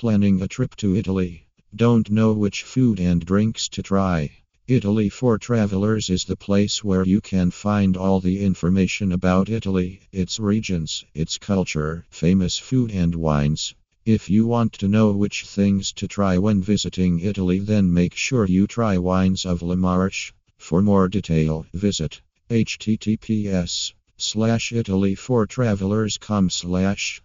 planning a trip to Italy? Don't know which food and drinks to try? Italy for Travelers is the place where you can find all the information about Italy, its regions, its culture, famous food and wines. If you want to know which things to try when visiting Italy, then make sure you try Wines of Le Marche. For more detail, visit https slash italy for travelers slash